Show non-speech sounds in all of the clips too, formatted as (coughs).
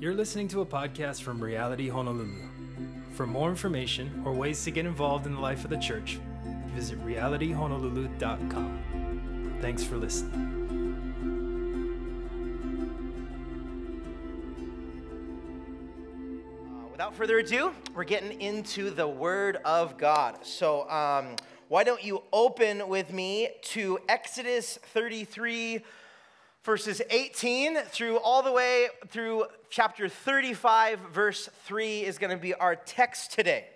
You're listening to a podcast from Reality Honolulu. For more information or ways to get involved in the life of the church, visit realityhonolulu.com. Thanks for listening. Uh, Without further ado, we're getting into the Word of God. So, um, why don't you open with me to Exodus 33, verses 18 through all the way through chapter 35, verse 3 is going to be our text today.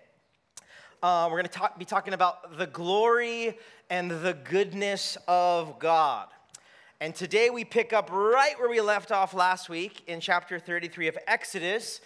Uh, we're going to talk, be talking about the glory and the goodness of God. And today we pick up right where we left off last week in chapter 33 of Exodus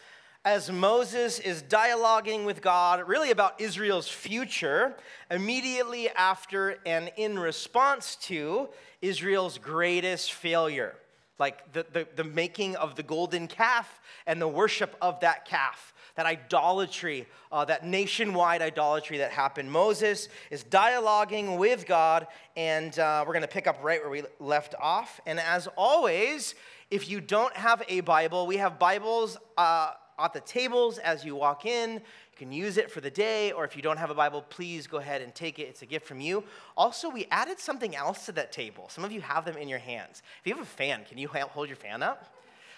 as Moses is dialoguing with God, really about Israel's future, immediately after and in response to Israel's greatest failure, like the, the, the making of the golden calf and the worship of that calf that idolatry, uh, that nationwide idolatry that happened. Moses is dialoguing with God, and uh, we're going to pick up right where we left off. And as always, if you don't have a Bible, we have Bibles uh, at the tables as you walk in. Can use it for the day, or if you don't have a Bible, please go ahead and take it. It's a gift from you. Also, we added something else to that table. Some of you have them in your hands. If you have a fan, can you hold your fan up?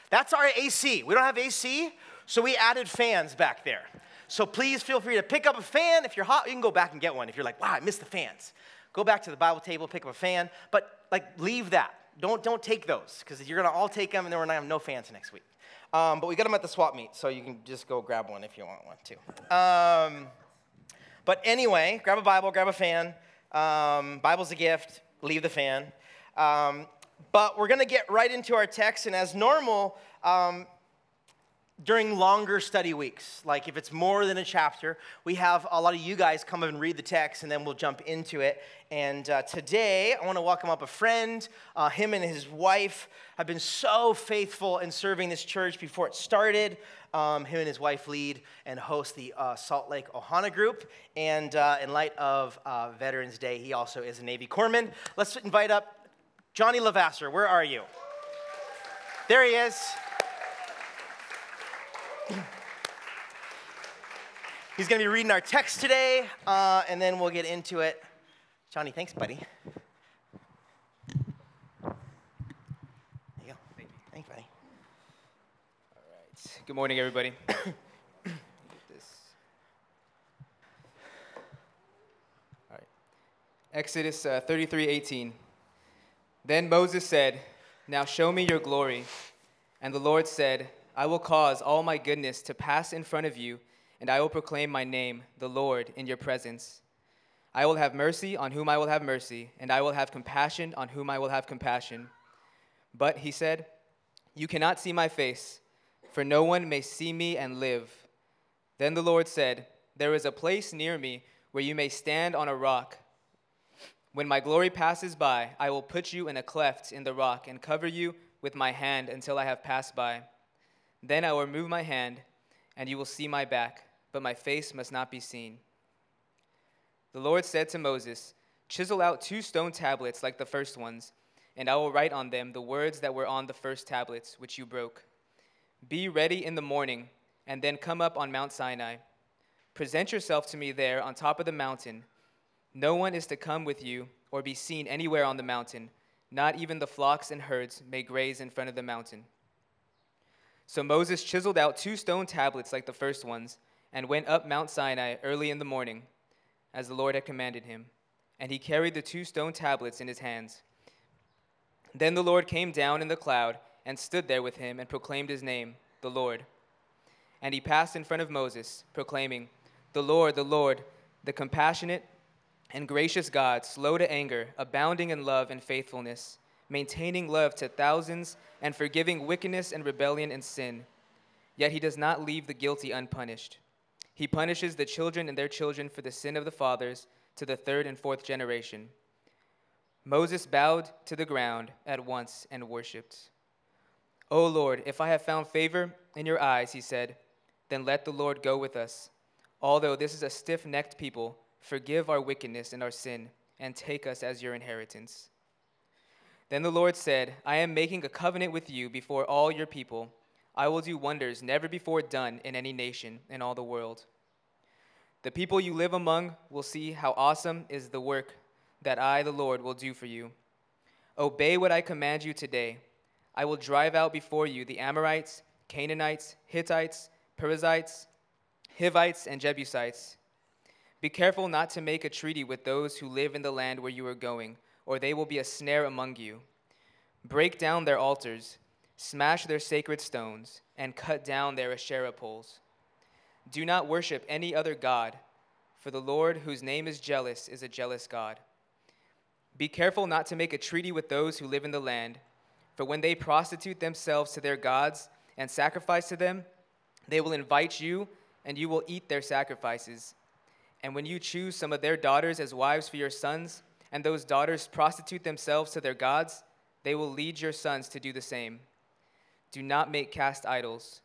That's our AC. We don't have AC, so we added fans back there. So please feel free to pick up a fan. If you're hot, you can go back and get one. If you're like, wow, I missed the fans, go back to the Bible table, pick up a fan, but like leave that. Don't, don't take those, because you're gonna all take them and then we're gonna have no fans next week. Um, but we got them at the swap meet, so you can just go grab one if you want one too. Um, but anyway, grab a Bible, grab a fan. Um, Bible's a gift, leave the fan. Um, but we're going to get right into our text, and as normal, um, during longer study weeks, like if it's more than a chapter, we have a lot of you guys come and read the text, and then we'll jump into it. And uh, today, I want to welcome up a friend. Uh, him and his wife have been so faithful in serving this church before it started. Um, him and his wife lead and host the uh, Salt Lake Ohana group. And uh, in light of uh, Veterans Day, he also is a Navy corpsman. Let's invite up Johnny Lavasser. Where are you? There he is. He's going to be reading our text today, uh, and then we'll get into it. Johnny, thanks, buddy. There you go. Thanks, buddy. All right. Good morning, everybody. This- (coughs) All right. Exodus uh, 33 18. Then Moses said, Now show me your glory. And the Lord said, I will cause all my goodness to pass in front of you, and I will proclaim my name, the Lord, in your presence. I will have mercy on whom I will have mercy, and I will have compassion on whom I will have compassion. But he said, You cannot see my face, for no one may see me and live. Then the Lord said, There is a place near me where you may stand on a rock. When my glory passes by, I will put you in a cleft in the rock and cover you with my hand until I have passed by. Then I will remove my hand, and you will see my back, but my face must not be seen. The Lord said to Moses, Chisel out two stone tablets like the first ones, and I will write on them the words that were on the first tablets, which you broke. Be ready in the morning, and then come up on Mount Sinai. Present yourself to me there on top of the mountain. No one is to come with you or be seen anywhere on the mountain. Not even the flocks and herds may graze in front of the mountain. So Moses chiseled out two stone tablets like the first ones, and went up Mount Sinai early in the morning, as the Lord had commanded him. And he carried the two stone tablets in his hands. Then the Lord came down in the cloud and stood there with him and proclaimed his name, the Lord. And he passed in front of Moses, proclaiming, The Lord, the Lord, the compassionate and gracious God, slow to anger, abounding in love and faithfulness, maintaining love to thousands, and forgiving wickedness and rebellion and sin. Yet he does not leave the guilty unpunished. He punishes the children and their children for the sin of the fathers to the third and fourth generation. Moses bowed to the ground at once and worshiped. O Lord, if I have found favor in your eyes, he said, then let the Lord go with us. Although this is a stiff necked people, forgive our wickedness and our sin, and take us as your inheritance. Then the Lord said, I am making a covenant with you before all your people. I will do wonders never before done in any nation in all the world. The people you live among will see how awesome is the work that I, the Lord, will do for you. Obey what I command you today. I will drive out before you the Amorites, Canaanites, Hittites, Perizzites, Hivites, and Jebusites. Be careful not to make a treaty with those who live in the land where you are going, or they will be a snare among you. Break down their altars smash their sacred stones, and cut down their Asherah poles. Do not worship any other God, for the Lord, whose name is jealous, is a jealous God. Be careful not to make a treaty with those who live in the land, for when they prostitute themselves to their gods and sacrifice to them, they will invite you, and you will eat their sacrifices. And when you choose some of their daughters as wives for your sons, and those daughters prostitute themselves to their gods, they will lead your sons to do the same. Do not make cast idols.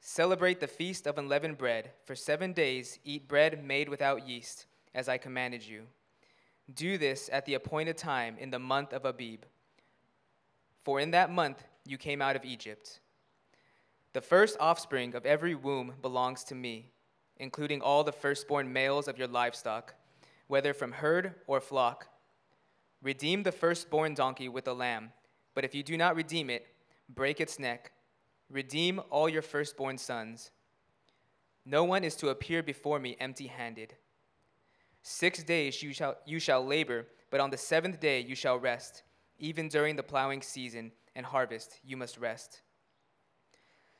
Celebrate the feast of unleavened bread. For seven days, eat bread made without yeast, as I commanded you. Do this at the appointed time in the month of Abib. For in that month you came out of Egypt. The first offspring of every womb belongs to me, including all the firstborn males of your livestock, whether from herd or flock. Redeem the firstborn donkey with a lamb, but if you do not redeem it, break its neck, redeem all your firstborn sons. No one is to appear before me empty handed. Six days you shall, you shall labor, but on the seventh day you shall rest. Even during the plowing season and harvest, you must rest.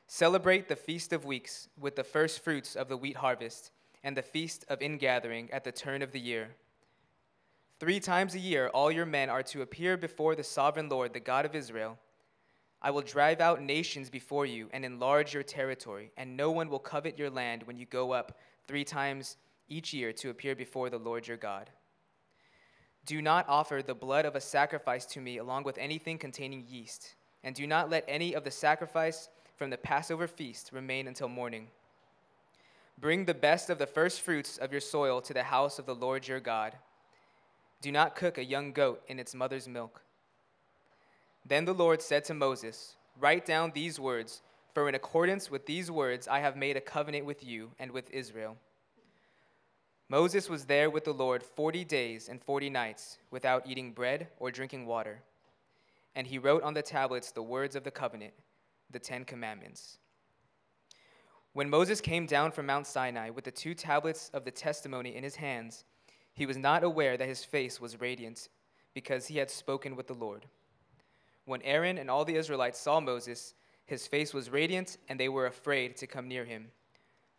Celebrate the Feast of Weeks with the first fruits of the wheat harvest and the Feast of Ingathering at the turn of the year. Three times a year, all your men are to appear before the sovereign Lord, the God of Israel. I will drive out nations before you and enlarge your territory, and no one will covet your land when you go up three times each year to appear before the Lord your God. Do not offer the blood of a sacrifice to me along with anything containing yeast, and do not let any of the sacrifice from the Passover feast remain until morning. Bring the best of the first fruits of your soil to the house of the Lord your God. Do not cook a young goat in its mother's milk. Then the Lord said to Moses, Write down these words, for in accordance with these words I have made a covenant with you and with Israel. Moses was there with the Lord forty days and forty nights without eating bread or drinking water. And he wrote on the tablets the words of the covenant, the Ten Commandments. When Moses came down from Mount Sinai with the two tablets of the testimony in his hands, he was not aware that his face was radiant because he had spoken with the Lord. When Aaron and all the Israelites saw Moses, his face was radiant, and they were afraid to come near him.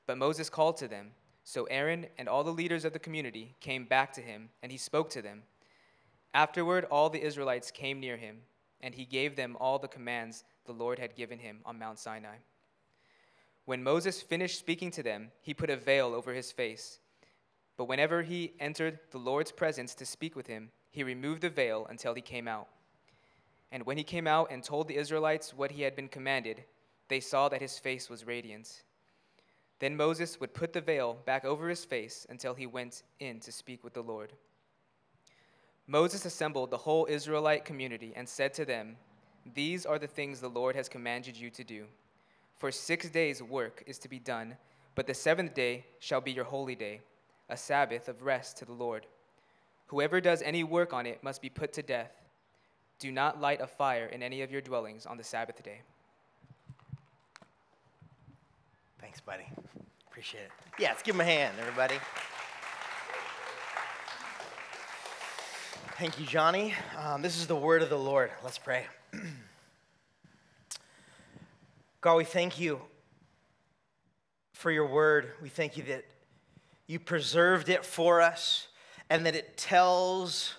But Moses called to them. So Aaron and all the leaders of the community came back to him, and he spoke to them. Afterward, all the Israelites came near him, and he gave them all the commands the Lord had given him on Mount Sinai. When Moses finished speaking to them, he put a veil over his face. But whenever he entered the Lord's presence to speak with him, he removed the veil until he came out. And when he came out and told the Israelites what he had been commanded, they saw that his face was radiant. Then Moses would put the veil back over his face until he went in to speak with the Lord. Moses assembled the whole Israelite community and said to them, These are the things the Lord has commanded you to do. For six days' work is to be done, but the seventh day shall be your holy day, a Sabbath of rest to the Lord. Whoever does any work on it must be put to death. Do not light a fire in any of your dwellings on the Sabbath day. Thanks, buddy. Appreciate it. Yeah, let's give him a hand, everybody. Thank you, Johnny. Um, this is the word of the Lord. Let's pray. (clears throat) God, we thank you for your word. We thank you that you preserved it for us and that it tells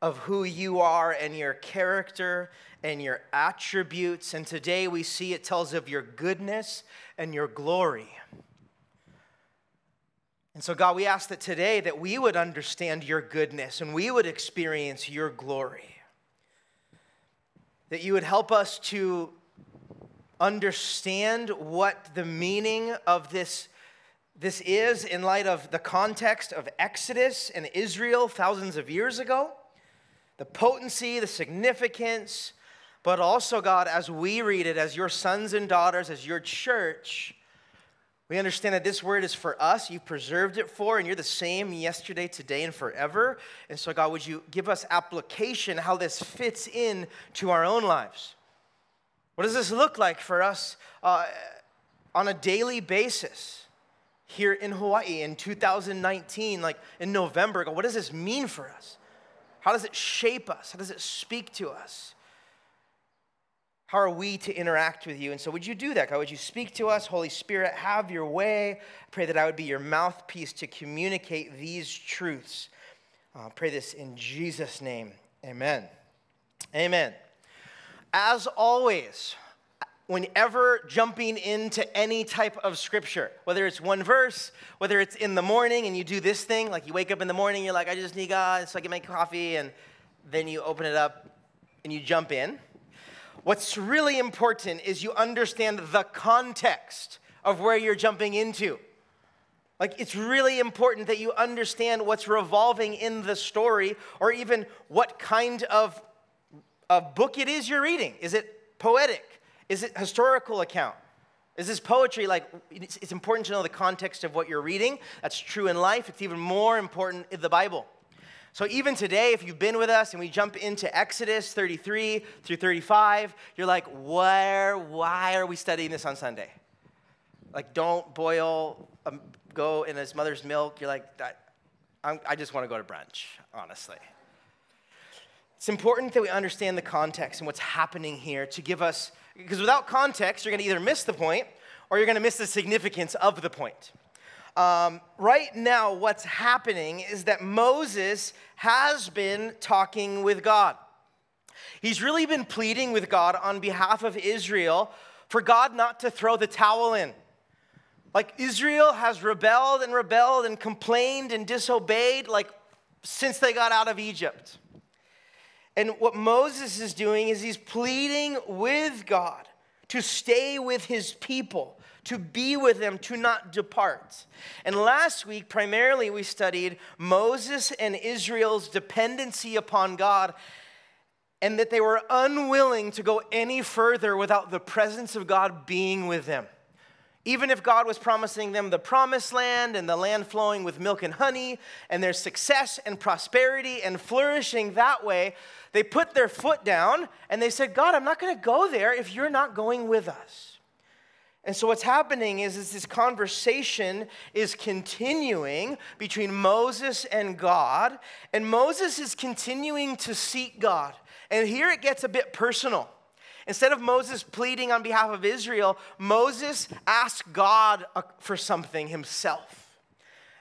of who you are and your character and your attributes. And today we see it tells of your goodness and your glory. And so, God, we ask that today that we would understand your goodness and we would experience your glory. That you would help us to understand what the meaning of this, this is in light of the context of Exodus and Israel thousands of years ago the potency, the significance, But also, God, as we read it, as your sons and daughters, as your church, we understand that this word is for us. You've preserved it for, and you're the same yesterday, today, and forever. And so, God, would you give us application how this fits in to our own lives? What does this look like for us uh, on a daily basis here in Hawaii in 2019, like in November? What does this mean for us? How does it shape us? How does it speak to us? How are we to interact with you? And so, would you do that, God? Would you speak to us? Holy Spirit, have your way. I pray that I would be your mouthpiece to communicate these truths. I uh, pray this in Jesus' name. Amen. Amen. As always, whenever jumping into any type of scripture, whether it's one verse, whether it's in the morning and you do this thing, like you wake up in the morning, you're like, I just need God so I can make coffee, and then you open it up and you jump in What's really important is you understand the context of where you're jumping into. Like, it's really important that you understand what's revolving in the story or even what kind of, of book it is you're reading. Is it poetic? Is it historical account? Is this poetry? Like, it's, it's important to know the context of what you're reading. That's true in life. It's even more important in the Bible. So even today, if you've been with us and we jump into Exodus 33 through 35, you're like, where, why are we studying this on Sunday? Like, don't boil, um, go in his mother's milk. You're like, I, I just want to go to brunch, honestly. It's important that we understand the context and what's happening here to give us, because without context, you're going to either miss the point or you're going to miss the significance of the point. Um, right now, what's happening is that Moses has been talking with God. He's really been pleading with God on behalf of Israel for God not to throw the towel in. Like Israel has rebelled and rebelled and complained and disobeyed, like since they got out of Egypt. And what Moses is doing is he's pleading with God to stay with his people, to be with them, to not depart. And last week, primarily, we studied Moses and Israel's dependency upon God and that they were unwilling to go any further without the presence of God being with them. Even if God was promising them the promised land and the land flowing with milk and honey and their success and prosperity and flourishing that way, they put their foot down and they said, God, I'm not going to go there if you're not going with us. And so what's happening is, is this conversation is continuing between Moses and God, and Moses is continuing to seek God. And here it gets a bit personal. Instead of Moses pleading on behalf of Israel, Moses asks God uh, for something himself.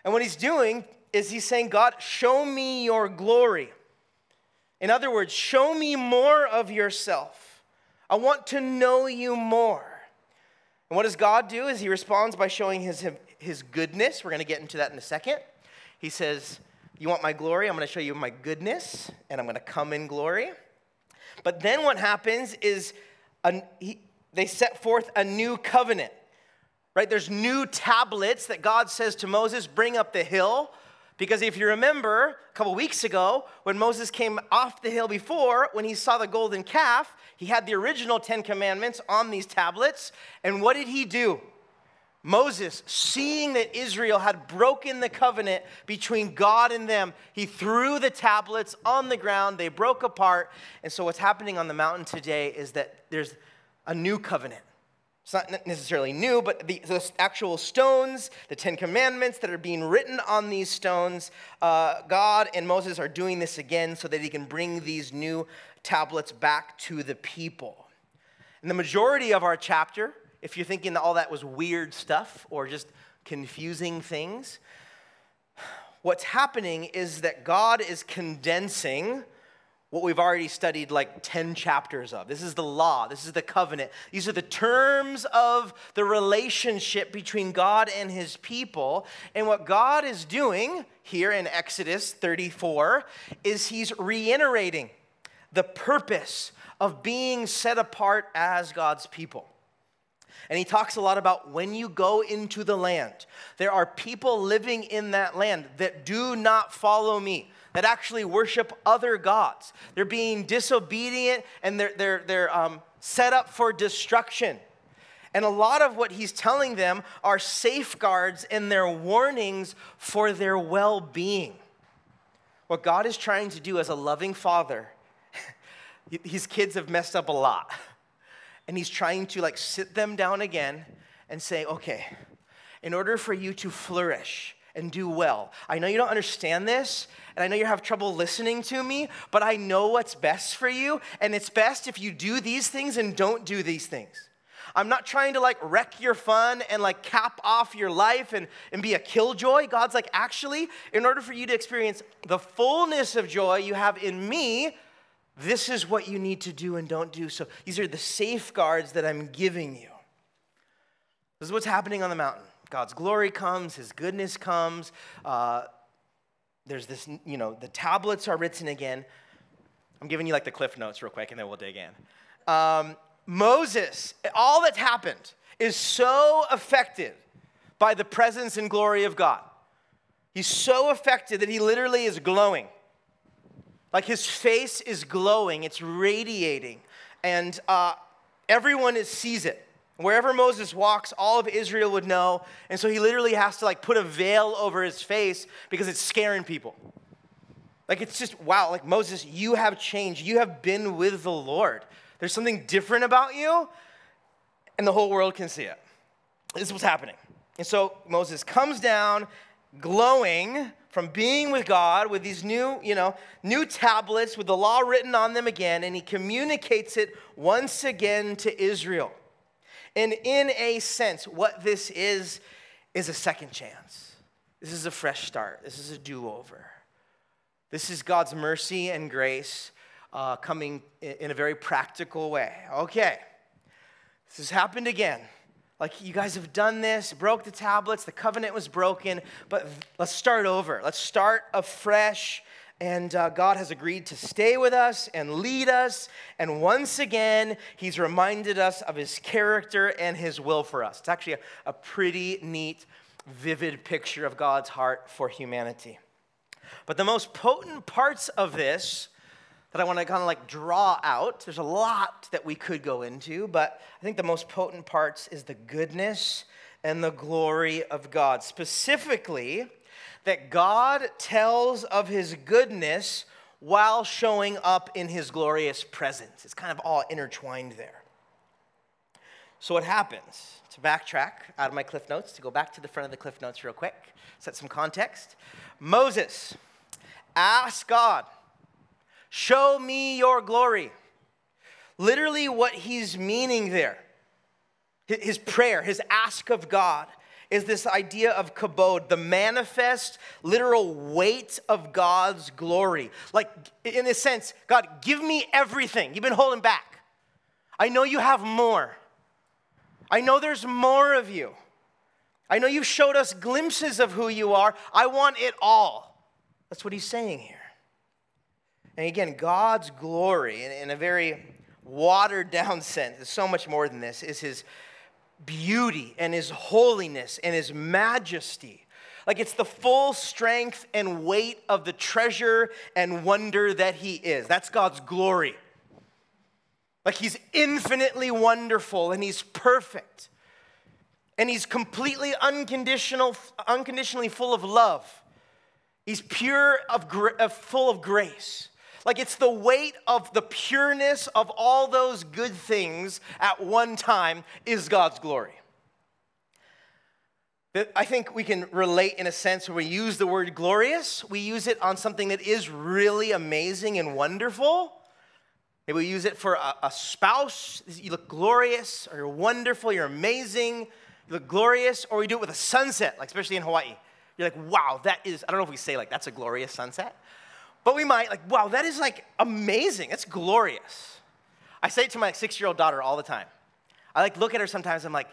And what he's doing is he's saying, God, show me your glory. In other words, show me more of yourself. I want to know you more. And what does God do? Is He responds by showing His, his goodness. We're going to get into that in a second. He says, You want my glory? I'm going to show you my goodness, and I'm going to come in glory. But then what happens is a, he, they set forth a new covenant, right? There's new tablets that God says to Moses, Bring up the hill. Because if you remember a couple weeks ago, when Moses came off the hill before, when he saw the golden calf, he had the original Ten Commandments on these tablets. And what did he do? Moses, seeing that Israel had broken the covenant between God and them, he threw the tablets on the ground. They broke apart. And so, what's happening on the mountain today is that there's a new covenant. It's not necessarily new, but the, the, actual stones, the Ten Commandments that are being written on these stones, uh, God and Moses are doing this again so that he can bring these new tablets back to the people. And the majority of our chapter, if you're thinking that all that was weird stuff or just confusing things, what's happening is that God is condensing what we've already studied like 10 chapters of. This is the law, this is the covenant. These are the terms of the relationship between God and his people. And what God is doing here in Exodus 34 is he's reiterating the purpose of being set apart as God's people. And he talks a lot about when you go into the land, there are people living in that land that do not follow me that actually worship other gods. They're being disobedient and they're, they're, they're um, set up for destruction. And a lot of what he's telling them are safeguards and their warnings for their well being. What God is trying to do as a loving father, (laughs) his kids have messed up a lot. (laughs) And he's trying to like sit them down again and say, okay, in order for you to flourish and do well, I know you don't understand this, and I know you have trouble listening to me, but I know what's best for you, and it's best if you do these things and don't do these things. I'm not trying to like wreck your fun and like cap off your life and, and be a killjoy. God's like, actually, in order for you to experience the fullness of joy you have in me, this is what you need to do and don't do. So these are the safeguards that I'm giving you. This is what's happening on the mountain. God's glory comes, His goodness comes. Uh, there's this, you know, the tablets are written again. I'm giving you like the cliff notes real quick and then we'll dig in. Um, Moses, all that's happened is so affected by the presence and glory of God. He's so affected that he literally is glowing. Like his face is glowing, it's radiating, and uh, everyone is, sees it. Wherever Moses walks, all of Israel would know, and so he literally has to like put a veil over his face because it's scaring people. Like it's just wow, like Moses, you have changed. You have been with the Lord. There's something different about you, and the whole world can see it. This is what's happening. And so Moses comes down glowing from being with God with these new, you know, new tablets with the law written on them again, and he communicates it once again to Israel. And in a sense, what this is, is a second chance. This is a fresh start. This is a do over. This is God's mercy and grace uh, coming in a very practical way. Okay, this has happened again. Like, you guys have done this, broke the tablets, the covenant was broken, but let's start over. Let's start afresh. And uh, God has agreed to stay with us and lead us. And once again, He's reminded us of His character and His will for us. It's actually a, a pretty neat, vivid picture of God's heart for humanity. But the most potent parts of this that I want to kind of like draw out. There's a lot that we could go into, but I think the most potent parts is the goodness and the glory of God. Specifically, that God tells of his goodness while showing up in his glorious presence. It's kind of all intertwined there. So, what happens? To backtrack out of my cliff notes, to go back to the front of the cliff notes real quick, set some context. Moses asked God, Show me your glory. Literally, what he's meaning there, his prayer, his ask of God, is this idea of kabod, the manifest, literal weight of God's glory. Like, in a sense, God, give me everything. You've been holding back. I know you have more. I know there's more of you. I know you've showed us glimpses of who you are. I want it all. That's what he's saying here. And again, God's glory, in, a very watered down (laughs) sense, is so much more than this, is his beauty and his holiness and his majesty. Like it's the full strength and weight of the treasure and wonder that he is. That's God's glory. Like he's infinitely wonderful and he's perfect. And he's completely unconditional, unconditionally full of love. He's pure of, of full of grace. Like it's the weight of the pureness of all those good things at one time is God's glory. I think we can relate in a sense when we use the word glorious, we use it on something that is really amazing and wonderful. Maybe we use it for a, a spouse. You look glorious, or you're wonderful, you're amazing, you look glorious, or we do it with a sunset, like especially in Hawaii. You're like, wow, that is, I don't know if we say like, that's a glorious sunset. But we might, like, wow, that is like amazing. That's glorious. I say it to my six year old daughter all the time. I like look at her sometimes, I'm like,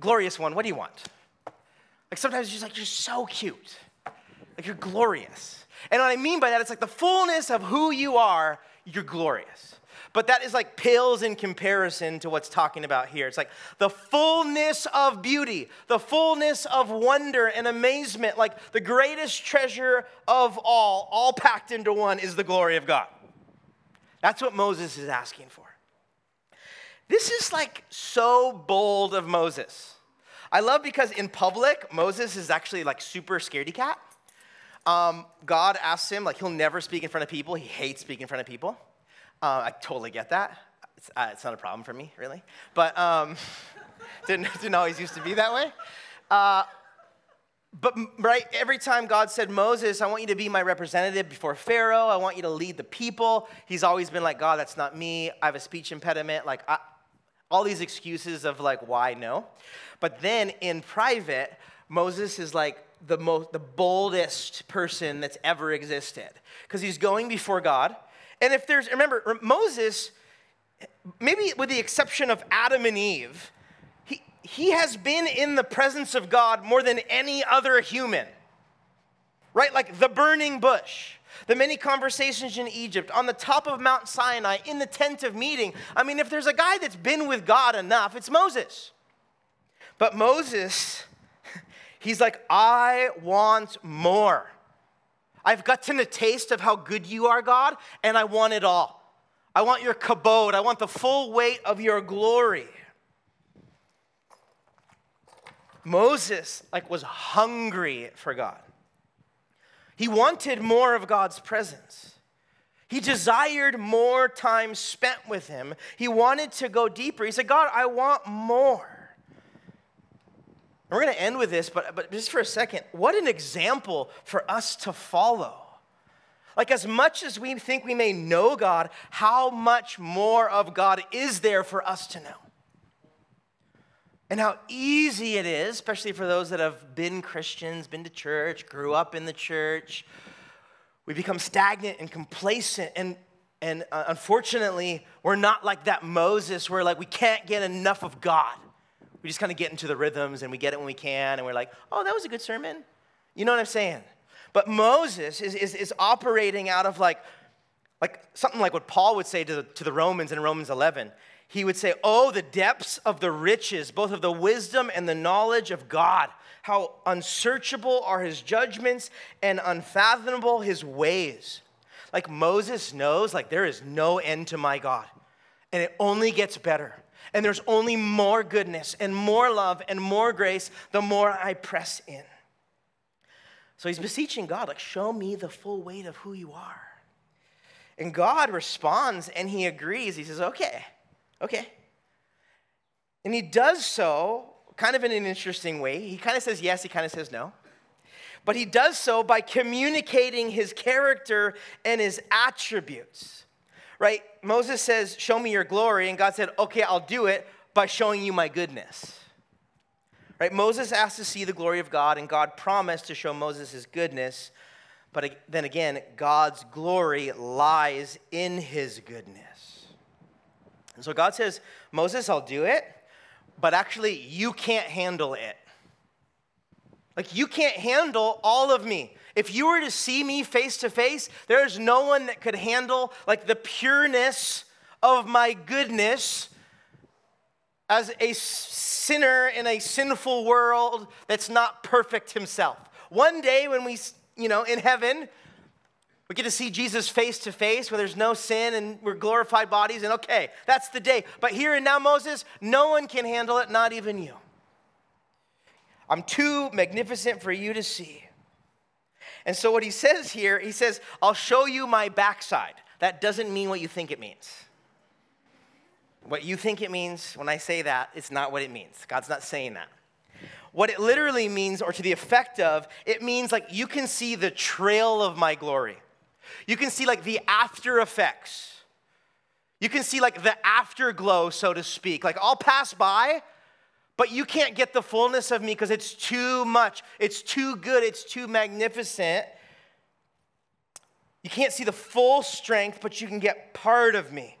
glorious one, what do you want? Like sometimes she's like, you're so cute. Like you're glorious. And what I mean by that, it's like the fullness of who you are, you're glorious. But that is like pales in comparison to what's talking about here. It's like the fullness of beauty, the fullness of wonder and amazement, like the greatest treasure of all, all packed into one, is the glory of God. That's what Moses is asking for. This is like so bold of Moses. I love because in public, Moses is actually like super scaredy cat. Um, God asks him, like, he'll never speak in front of people. He hates speaking in front of people. Uh, I totally get that. It's, uh, it's, not a problem for me, really. But um, (laughs) didn't, (laughs) didn't always used to be that way. Uh, but right, every time God said, Moses, I want you to be my representative before Pharaoh, I want you to lead the people, he's always been like, God, that's not me. I have a speech impediment. Like, I, all these excuses of like, why no? But then in private, Moses is like, the most the boldest person that's ever existed because he's going before God. And if there's remember Moses maybe with the exception of Adam and Eve, he, he has been in the presence of God more than any other human. Right? Like the burning bush, the many conversations in Egypt, on the top of Mount Sinai, in the tent of meeting. I mean, if there's a guy that's been with God enough, it's Moses. But Moses (laughs) He's like, I want more. I've gotten a taste of how good you are, God, and I want it all. I want your kabod. I want the full weight of your glory. Moses like was hungry for God. He wanted more of God's presence. He desired more time spent with him. He wanted to go deeper. He said, God, I want more. We're going to end with this, but, but just for a second, what an example for us to follow. Like, as much as we think we may know God, how much more of God is there for us to know? And how easy it is, especially for those that have been Christians, been to church, grew up in the church. We become stagnant and complacent. And, and uh, unfortunately, we're not like that Moses, where like we can't get enough of God we just kind of get into the rhythms and we get it when we can and we're like, oh, that was a good sermon. You know what I'm saying? But Moses is, is, is operating out of like, like something like what Paul would say to the, to the Romans in Romans 11. He would say, Oh, the depths of the riches, both of the wisdom and the knowledge of God. How unsearchable are his judgments and unfathomable his ways. Like Moses knows, like there is no end to my God, and it only gets better. And there's only more goodness and more love and more grace the more I press in. So he's beseeching God, like, show me the full weight of who you are. And God responds and he agrees. He says, okay, okay. And he does so kind of in an interesting way. He kind of says yes, he kind of says no. But he does so by communicating his character and his attributes right? Moses says, Show me your glory. And God said, Okay, I'll do it by showing you my goodness. Right? Moses asked to see the glory of God, and God promised to show Moses his goodness. But then again, God's glory lies in his goodness. And so God says, Moses, I'll do it, but actually, you can't handle it. Like, you can't handle all of me. If you were to see me face to face, there's no one that could handle like the pureness of my goodness as a sinner in a sinful world that's not perfect himself. One day when we, you know, in heaven, we get to see Jesus face to face where there's no sin and we're glorified bodies, and okay, that's the day. But here and now, Moses, no one can handle it, not even you. I'm too magnificent for you to see. And so, what he says here, he says, I'll show you my backside. That doesn't mean what you think it means. What you think it means when I say that, it's not what it means. God's not saying that. What it literally means, or to the effect of, it means like you can see the trail of my glory. You can see like the after effects. You can see like the afterglow, so to speak. Like I'll pass by, but you can't get the fullness of me because it's too much. It's too good. It's too magnificent. You can't see the full strength, but you can get part of me.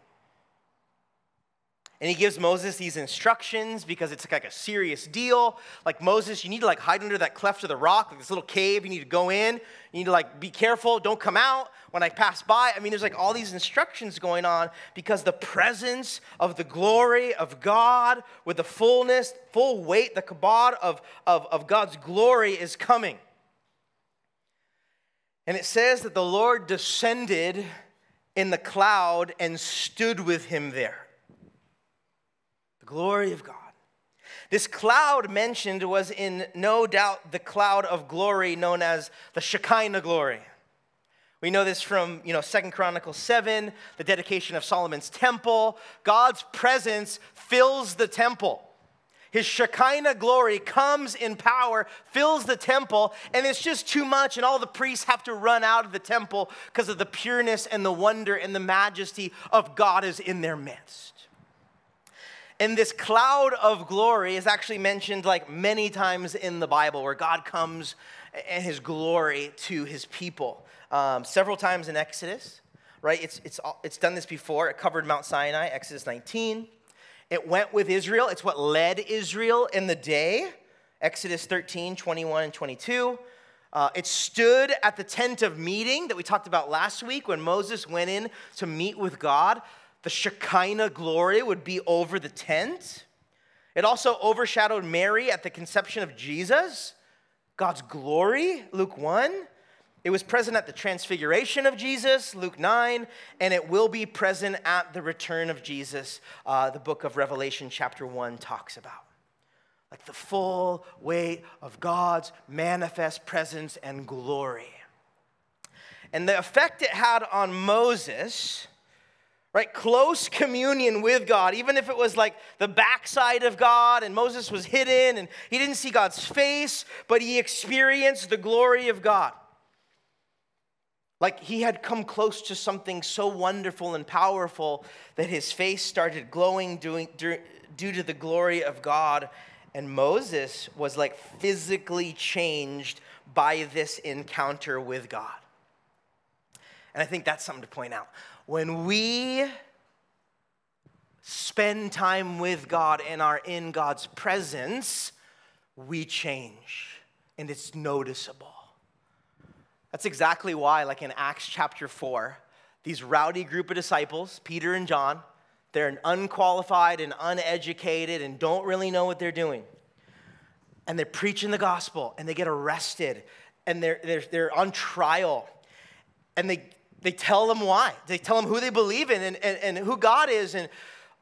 And he gives Moses these instructions because it's like a serious deal. Like Moses, you need to like hide under that cleft of the rock, like this little cave. You need to go in. You need to like be careful. Don't come out when I pass by. I mean, there's like all these instructions going on because the presence of the glory of God with the fullness, full weight, the kabod of, of, of God's glory is coming. And it says that the Lord descended in the cloud and stood with him there. Glory of God. This cloud mentioned was in no doubt the cloud of glory known as the Shekinah glory. We know this from, you know, Second Chronicles 7, the dedication of Solomon's temple. God's presence fills the temple. His Shekinah glory comes in power, fills the temple, and it's just too much, and all the priests have to run out of the temple because of the pureness and the wonder and the majesty of God is in their midst. And this cloud of glory is actually mentioned like many times in the Bible where God comes and his glory to his people. Um, several times in Exodus, right? It's, it's, it's done this before. It covered Mount Sinai, Exodus 19. It went with Israel. It's what led Israel in the day. Exodus 13, 21, and 22. Uh, it stood at the tent of meeting that we talked about last week when Moses went in to meet with God. The Shekinah glory would be over the tent. It also overshadowed Mary at the conception of Jesus, God's glory, Luke 1. It was present at the transfiguration of Jesus, Luke 9, and it will be present at the return of Jesus, uh, the book of Revelation, chapter 1, talks about. Like the full weight of God's manifest presence and glory. And the effect it had on Moses, right? Close communion with God, even if it was like the backside of God and Moses was hidden and he didn't see God's face, but he experienced the glory of God. Like he had come close to something so wonderful and powerful that his face started glowing due, to the glory of God. And Moses was like physically changed by this encounter with God. And I think that's something to point out. When we spend time with God and are in God's presence, we change, and it's noticeable. That's exactly why, like in Acts chapter 4, these rowdy group of disciples, Peter and John, they're unqualified and uneducated and don't really know what they're doing. And they're preaching the gospel and they get arrested and they're, they're, they're on trial. And they, they tell them why. They tell them who they believe in and, and, and who God is. And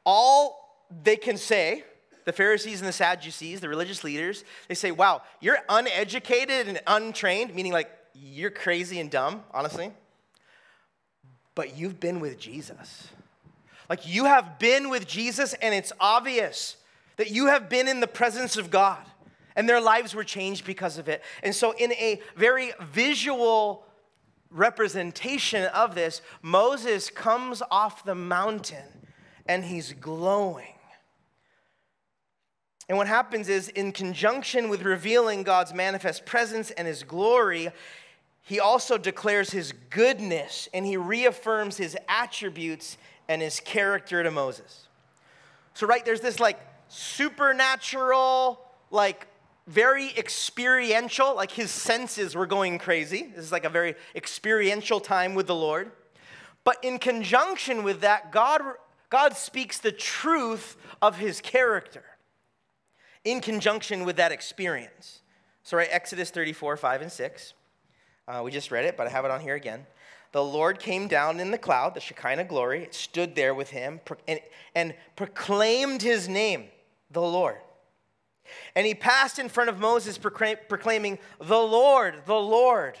all they can say, the Pharisees and the Sadducees, the religious leaders, they say, wow, you're uneducated and untrained, meaning like you're crazy and dumb, honestly, but you've been with Jesus. Like you have been with Jesus, and it's obvious that you have been in the presence of God, and their lives were changed because of it. And so, in a very visual representation of this, Moses comes off the mountain and he's glowing. And what happens is, in conjunction with revealing God's manifest presence and his glory, he also declares his goodness and he reaffirms his attributes and his character to Moses. So, right, there's this like supernatural, like very experiential, like his senses were going crazy. This is like a very experiential time with the Lord. But in conjunction with that, God, God speaks the truth of his character in conjunction with that experience. So, right, Exodus 34, 5 and 6. Uh, we just read it, but I have it on here again. The Lord came down in the cloud, the Shekinah glory, stood there with him, and, and proclaimed his name, the Lord. And he passed in front of Moses, proclaiming, The Lord, the Lord,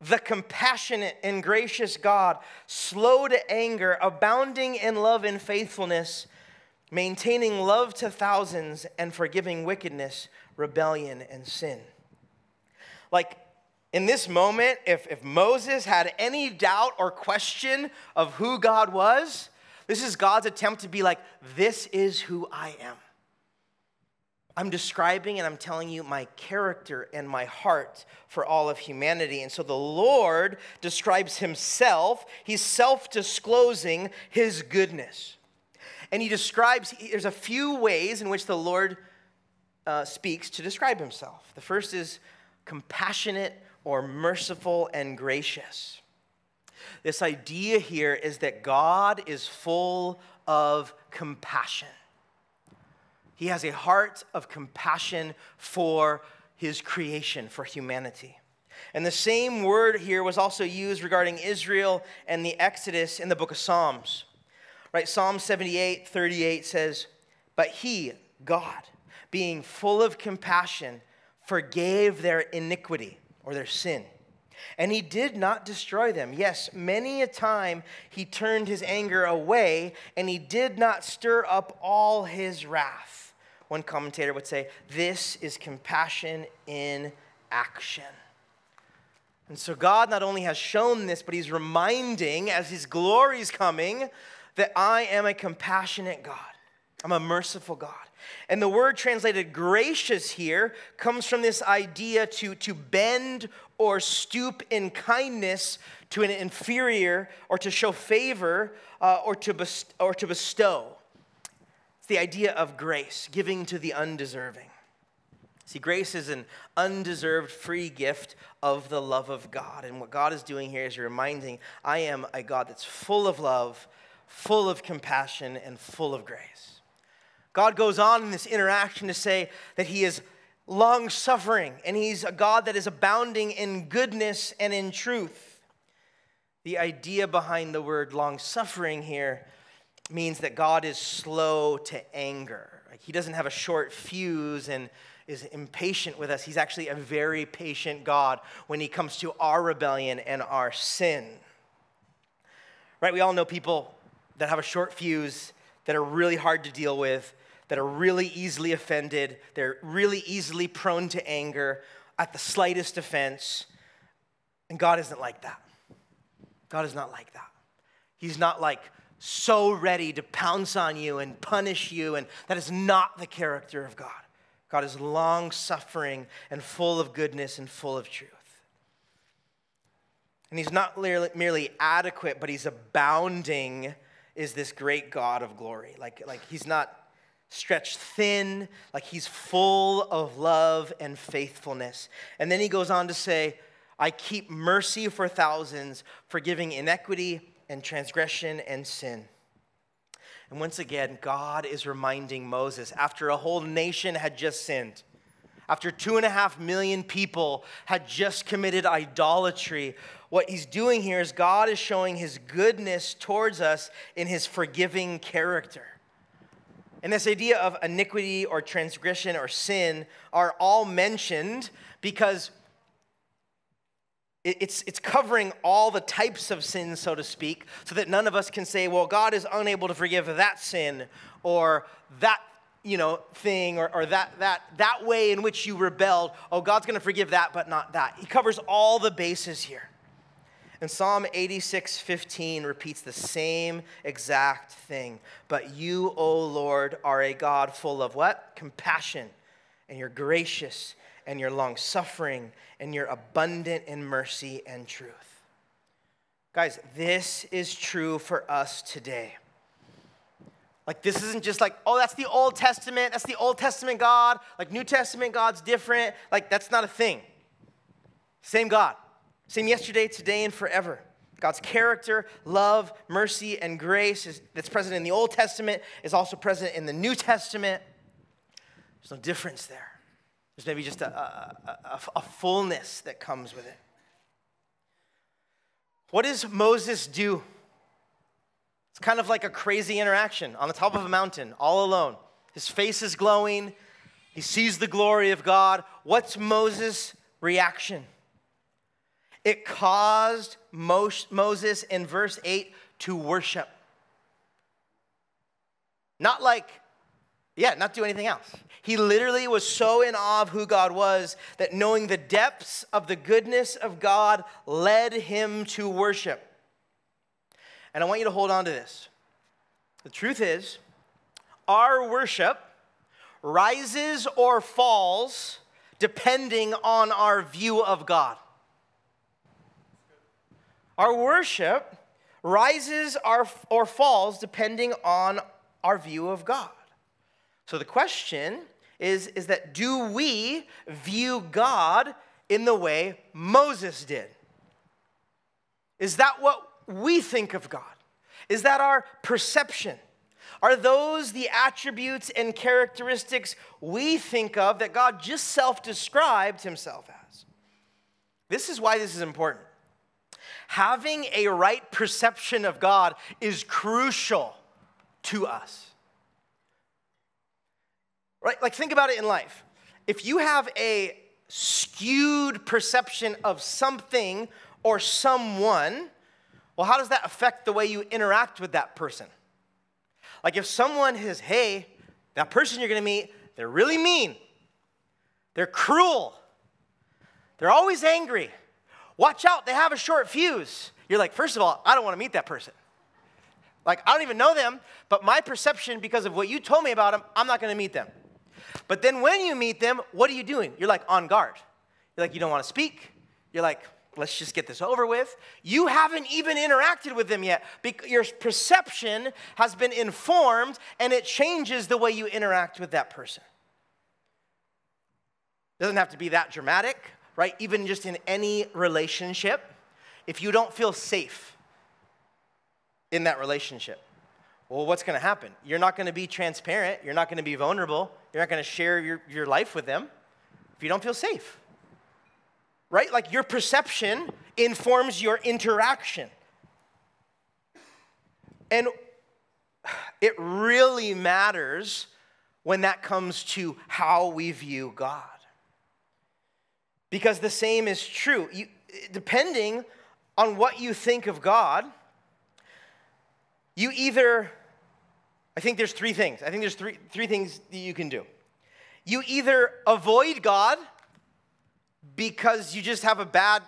the compassionate and gracious God, slow to anger, abounding in love and faithfulness, maintaining love to thousands, and forgiving wickedness, rebellion, and sin. Like, in this moment, if, if Moses had any doubt or question of who God was, this is God's attempt to be like, This is who I am. I'm describing and I'm telling you my character and my heart for all of humanity. And so the Lord describes himself, he's self disclosing his goodness. And he describes, there's a few ways in which the Lord uh, speaks to describe himself. The first is compassionate or merciful and gracious. This idea here is that God is full of compassion. He has a heart of compassion for his creation, for humanity. And the same word here was also used regarding Israel and the Exodus in the book of Psalms. Right? Psalm 78, 38 says, But he, God, being full of compassion, forgave their iniquity or their sin. And he did not destroy them. Yes, many a time he turned his anger away, and he did not stir up all his wrath. One commentator would say, This is compassion in action. And so God not only has shown this, but he's reminding as his glory is coming that I am a compassionate God. I'm a merciful God. And the word translated gracious here comes from this idea to, to bend or stoop in kindness to an inferior or to show favor uh, or, to best- or to bestow. The idea of grace, giving to the undeserving. See, grace is an undeserved free gift of the love of God. And what God is doing here is reminding I am a God that's full of love, full of compassion, and full of grace. God goes on in this interaction to say that He is long suffering and He's a God that is abounding in goodness and in truth. The idea behind the word long suffering here means that God is slow to anger. Like he doesn't have a short fuse and is impatient with us. He's actually a very patient God when he comes to our rebellion and our sin. Right? We all know people that have a short fuse that are really hard to deal with, that are really easily offended, they're really easily prone to anger at the slightest offense. And God isn't like that. God is not like that. He's not like so ready to pounce on you and punish you, and that is not the character of God. God is long suffering and full of goodness and full of truth. And he's not merely adequate, but he's abounding, is this great God of glory. Like, like he's not stretched thin, like he's full of love and faithfulness. And then he goes on to say, I keep mercy for thousands, forgiving iniquity and transgression and sin. And once again, God is reminding Moses after a whole nation had just sinned, after two and a half million people had just committed idolatry, what he's doing here is God is showing his goodness towards us in his forgiving character. And this idea of iniquity or transgression or sin are all mentioned because it's, it's covering all the types of sins, so to speak, so that none of us can say, well, God is unable to forgive that sin or that you know, thing or, or that, that, that way in which you rebelled. Oh, God's going to forgive that, but not that. He covers all the bases here. And Psalm 86, 15 repeats the same exact thing. But you, O Lord, are a God full of what? Compassion. And you're gracious and your long suffering and you're abundant in mercy and truth. Guys, this is true for us today. Like, this isn't just like, oh, that's the Old Testament, that's the Old Testament God. Like, New Testament God's different. Like, that's not a thing. Same God, same yesterday, today, and forever. God's character, love, mercy, and grace is, that's present in the Old Testament is also present in the New Testament. There's no difference there. There's maybe just a, a, a, a fullness that comes with it. What does Moses do? It's kind of like a crazy interaction on the top of a mountain, all alone. His face is glowing. He sees the glory of God. What's Moses' reaction? It caused Moses in verse 8 to worship. Not like yeah, not do anything else. He literally was so in awe of who God was that knowing the depths of the goodness of God led him to worship. And I want you to hold on to this. The truth is, our worship rises or falls depending on our view of God. Our worship rises or falls depending on our view of God. So the question is, is that do we view God in the way Moses did? Is that what we think of God? Is that our perception? Are those the attributes and characteristics we think of that God just self described himself as? This is why this is important. Having a right perception of God is crucial to us. Right? Like, think about it in life. If you have a skewed perception of something or someone, well, how does that affect the way you interact with that person? Like if someone is, hey, that person you're gonna meet, they're really mean, they're cruel, they're always angry. Watch out, they have a short fuse. You're like, first of all, I don't wanna meet that person. Like, I don't even know them, but my perception, because of what you told me about them, I'm not gonna meet them. But then when you meet them, what are you doing? You're like on guard. You're like, you don't wanna speak. You're like, let's just get this over with. You haven't even interacted with them yet. Your perception has been informed and it changes the way you interact with that person. It Doesn't have to be that dramatic, right? Even just in any relationship, if you don't feel safe in that relationship, well, what's going to happen? You're not going to be transparent. You're not going to be vulnerable. You're not going to share your, your life with them if you don't feel safe right? Like your perception informs your interaction. And it really matters when that comes to how we view God. Because the same is true. You, depending on what you think of God, you either, I think there's three things. I think there's three, three things that you can do. You either avoid God because you just have a bad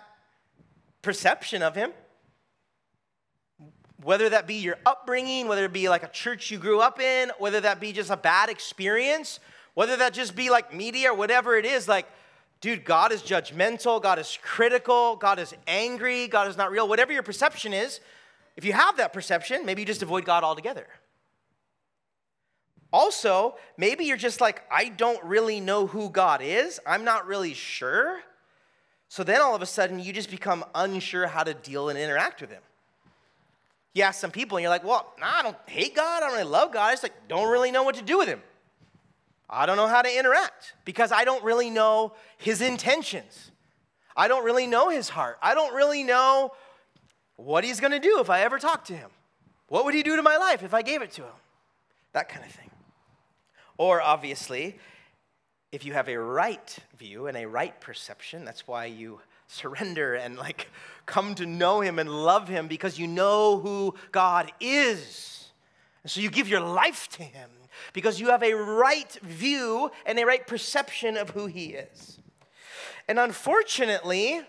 perception of him. Whether that be your upbringing, whether it be like a church you grew up in, whether that be just a bad experience, whether that just be like media or whatever it is, like, dude, God is judgmental, God is critical, God is angry, God is not real. Whatever your perception is, if you have that perception, maybe you just avoid God altogether. Also, maybe you're just like, I don't really know who God is. I'm not really sure. So then all of a sudden, you just become unsure how to deal and interact with Him. You ask some people, and you're like, well, nah, I don't hate God. I don't really love God. I just like, don't really know what to do with Him. I don't know how to interact because I don't really know His intentions. I don't really know His heart. I don't really know what He's going to do if I ever talk to Him. What would He do to my life if I gave it to Him? That kind of thing. Or obviously, if you have a right view and a right perception, that's why you surrender and like come to know him and love him because you know who God is. And so you give your life to him because you have a right view and a right perception of who he is. And unfortunately,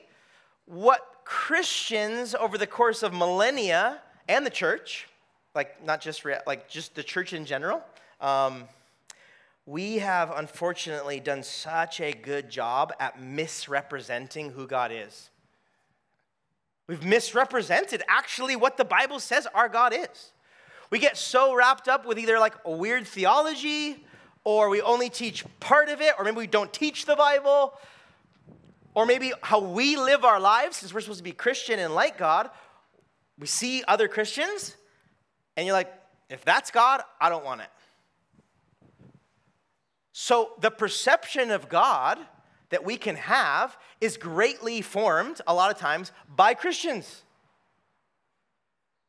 what Christians over the course of millennia and the church, like not just like just the church in general, um, we have unfortunately done such a good job at misrepresenting who God is. We've misrepresented actually what the Bible says our God is. We get so wrapped up with either like a weird theology, or we only teach part of it, or maybe we don't teach the Bible, or maybe how we live our lives, since we're supposed to be Christian and like God. We see other Christians, and you're like, if that's God, I don't want it. So the perception of God that we can have is greatly formed a lot of times by Christians.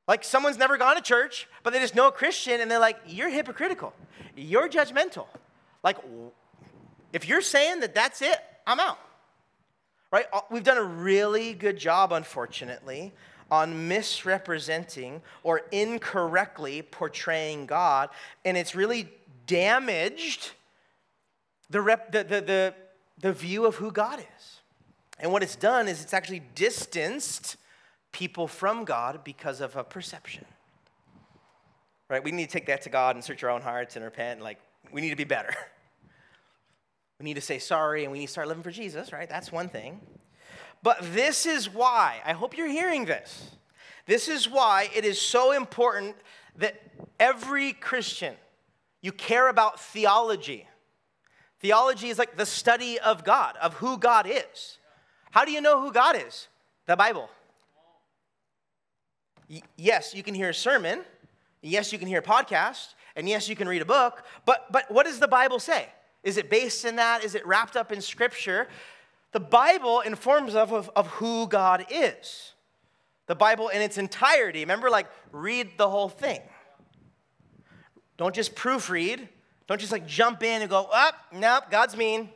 Like someone's never gone to church, but they just know a Christian and they're like, you're hypocritical. You're judgmental. Like, if you're saying that that's it, I'm out. Right? Uh, we've done a really good job, unfortunately, on misrepresenting or incorrectly portraying God, and it's really damaged the, rep, the, the, the, the view of who God is. And what it's done is it's actually distanced people from God because of a perception. Right? We need to take that to God and search our own hearts and repent. And Like, we need to be better. (laughs) We need to say sorry and we need to start living for Jesus, right? That's one thing. But this is why, I hope you're hearing this. This is why it is so important that every Christian you care about theology. Theology is like the study of God, of who God is. How do you know who God is? The Bible. Yes, you can hear a sermon. Yes, you can hear a podcast. And yes, you can read a book. But, but what does the Bible say? Is it based in that? Is it wrapped up in Scripture? The Bible informs us of, of who God is. The Bible in its entirety. Remember, like, read the whole thing. Don't just proofread. Don't just like jump in and go, up, oh, nope, God's mean.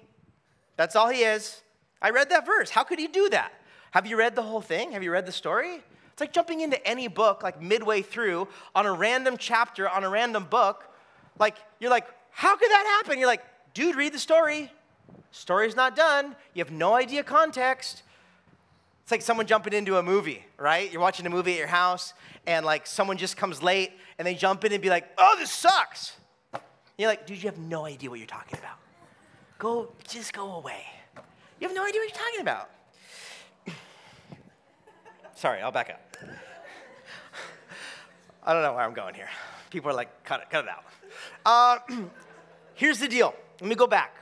That's all he is. I read that verse. How could he do that? Have you read the whole thing? Have you read the story? It's like jumping into any book, like midway through, on a random chapter, on a random book. Like, you're like, how could that happen? You're like, dude, read the story. Story's not done. You have no idea context. It's like someone jumping into a movie, right? You're watching a movie at your house, and like someone just comes late, and they jump in and be like, oh, this sucks. You're like, dude, you have no idea what you're talking about. Go, just go away. You have no idea what you're talking about. (clears throat) Sorry, I'll back up. I don't know where I'm going here. People are like, cut it, cut it out. Uh, (clears throat) here's the deal. Let me go back.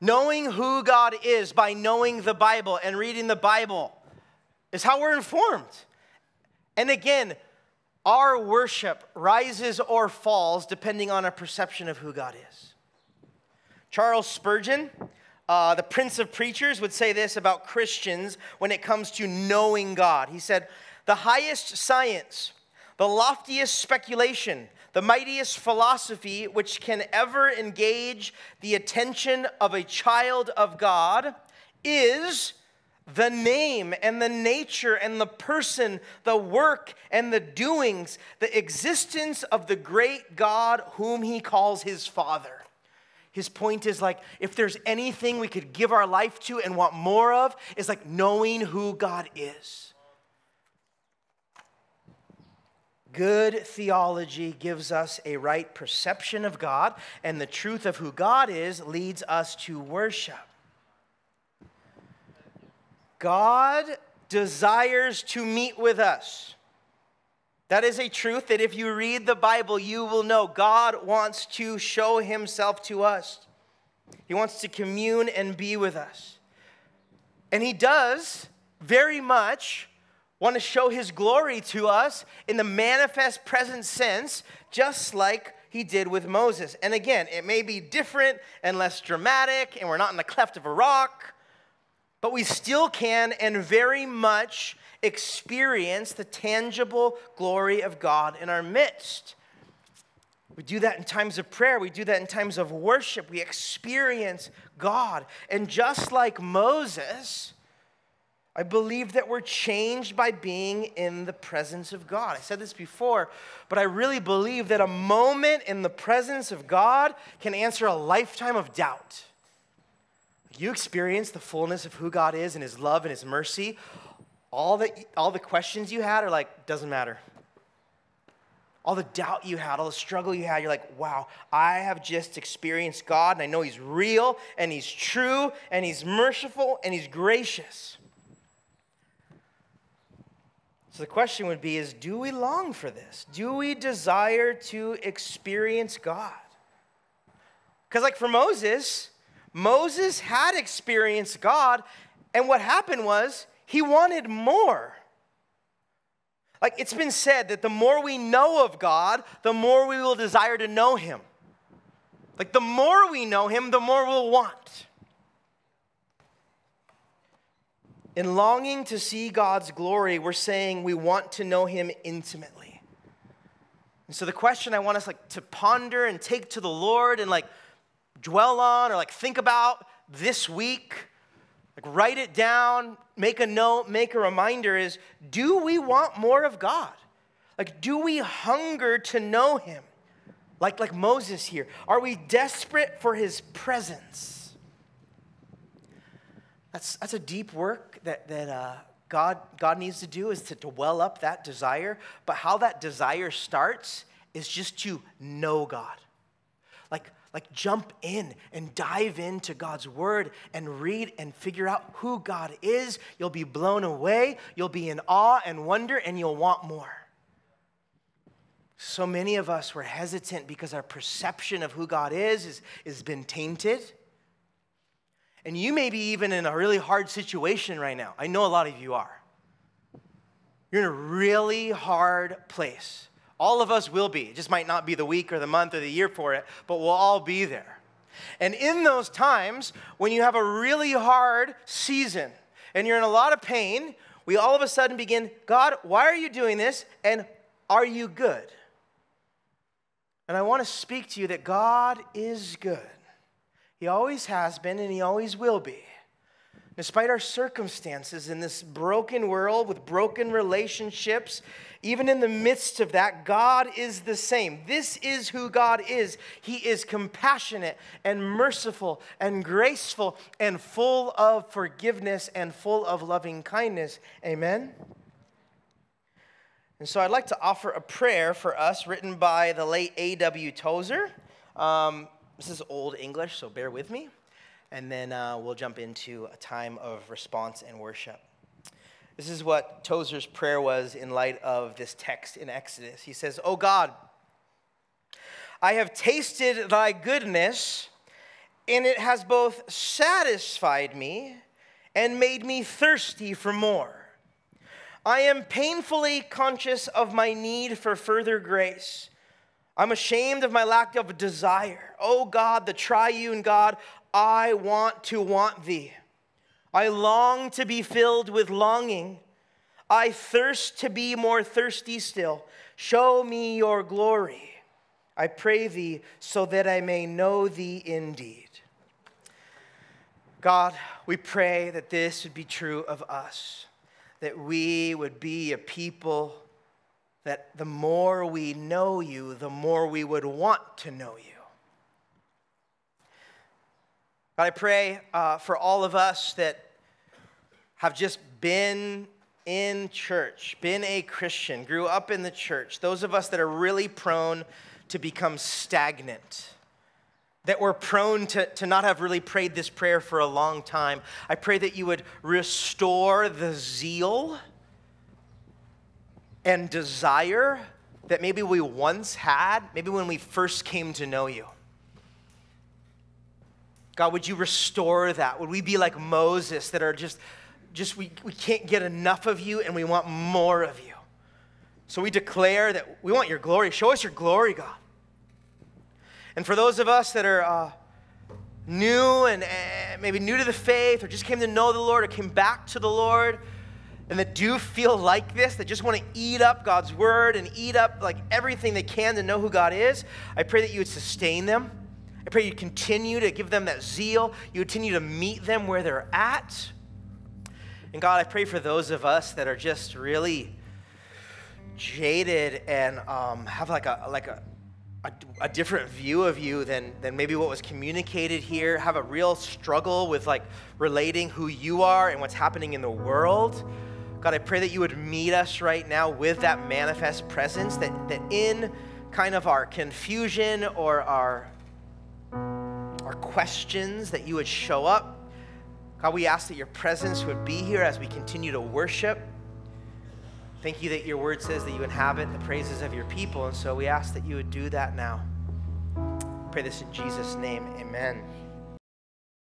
Knowing who God is by knowing the Bible and reading the Bible is how we're informed. And again, our worship rises or falls depending on our perception of who God is. Charles Spurgeon, uh, the prince of preachers, would say this about Christians when it comes to knowing God. He said, The highest science, the loftiest speculation, the mightiest philosophy which can ever engage the attention of a child of God is the name and the nature and the person, the work and the doings, the existence of the great God whom he calls his Father. His point is like, if there's anything we could give our life to and want more of, is like knowing who God is. Good theology gives us a right perception of God, and the truth of who God is leads us to worship. God desires to meet with us. That is a truth that if you read the Bible, you will know God wants to show himself to us. He wants to commune and be with us. And he does very much want to show his glory to us in the manifest present sense, just like he did with Moses. And again, it may be different and less dramatic, and we're not in the cleft of a rock, but we still can and very much experience the tangible glory of God in our midst. We do that in times of prayer. We do that in times of worship. We experience God. And just like Moses, I believe that we're changed by being in the presence of God. I said this before, but I really believe that a moment in the presence of God can answer a lifetime of doubt. You experience the fullness of who God is and His love and His mercy. All the, all the questions you had are like, doesn't matter. All the doubt you had, all the struggle you had, you're like, wow, I have just experienced God and I know He's real and He's true and He's merciful and He's gracious. So the question would be is do we long for this? Do we desire to experience God? Cuz like for Moses, Moses had experienced God and what happened was he wanted more. Like it's been said that the more we know of God, the more we will desire to know him. Like the more we know him, the more we'll want. In longing to see God's glory, we're saying we want to know Him intimately. And so the question I want us like to ponder and take to the Lord and like dwell on or like think about this week, like write it down, make a note, make a reminder is do we want more of God? Like, do we hunger to know Him? Like, like Moses here. Are we desperate for His presence? That's, that's a deep work that, that uh, God, God needs to do is to, to well up that desire. But how that desire starts is just to know God. Like, like jump in and dive into God's word and read and figure out who God is. You'll be blown away. You'll be in awe and wonder, and you'll want more. So many of us were hesitant because our perception of who God is has been tainted. And you may be even in a really hard situation right now. I know a lot of you are. You're in a really hard place. All of us will be. It just might not be the week or the month or the year for it, but we'll all be there. And in those times, when you have a really hard season and you're in a lot of pain, we all of a sudden begin, God, why are you doing this? And are you good? And I want to speak to you that God is good. He always has been and He always will be. Despite our circumstances in this broken world with broken relationships, even in the midst of that, God is the same. This is who God is. He is compassionate and merciful and graceful and full of forgiveness and full of loving kindness. Amen. And so I'd like to offer a prayer for us written by the late A.W. Tozer. Um, this is Old English, so bear with me. And then uh, we'll jump into a time of response and worship. This is what Tozer's prayer was in light of this text in Exodus. He says, Oh God, I have tasted thy goodness, and it has both satisfied me and made me thirsty for more. I am painfully conscious of my need for further grace. I'm ashamed of my lack of desire. Oh God, the triune God, I want to want thee. I long to be filled with longing. I thirst to be more thirsty still. Show me your glory. I pray thee so that I may know thee indeed. God, we pray that this would be true of us that we would be a people that the more we know you, the more we would want to know you. God, I pray uh, for all of us that have just been in church, been a Christian, grew up in the church, those of us that are really prone to become stagnant that we're prone to, to not have really prayed this prayer for a long time. I pray that you would restore the zeal and desire that maybe we once had, maybe when we first came to know you. God, would you restore that? Would we be like Moses that are just, just we, we can't get enough of you and we want more of you? So we declare that we want your glory. Show us your glory, God. And for those of us that are uh, new and uh, maybe new to the faith or just came to know the Lord or came back to the Lord and that do feel like this, that just want to eat up God's word and eat up like everything they can to know who God is, I pray that you would sustain them. I pray you continue to give them that zeal. You continue to meet them where they're at. And God, I pray for those of us that are just really jaded and um, have like a like a a, a, different view of you than, than maybe what was communicated here, have a real struggle with like relating who you are and what's happening in the world. God, I pray that you would meet us right now with that manifest presence, that, that in kind of our confusion or our, our questions, that you would show up. God, we ask that your presence would be here as we continue to worship. Thank you that your word says that you inhabit the praises of your people. And so we ask that you would do that now. Pray this in Jesus' name. Amen.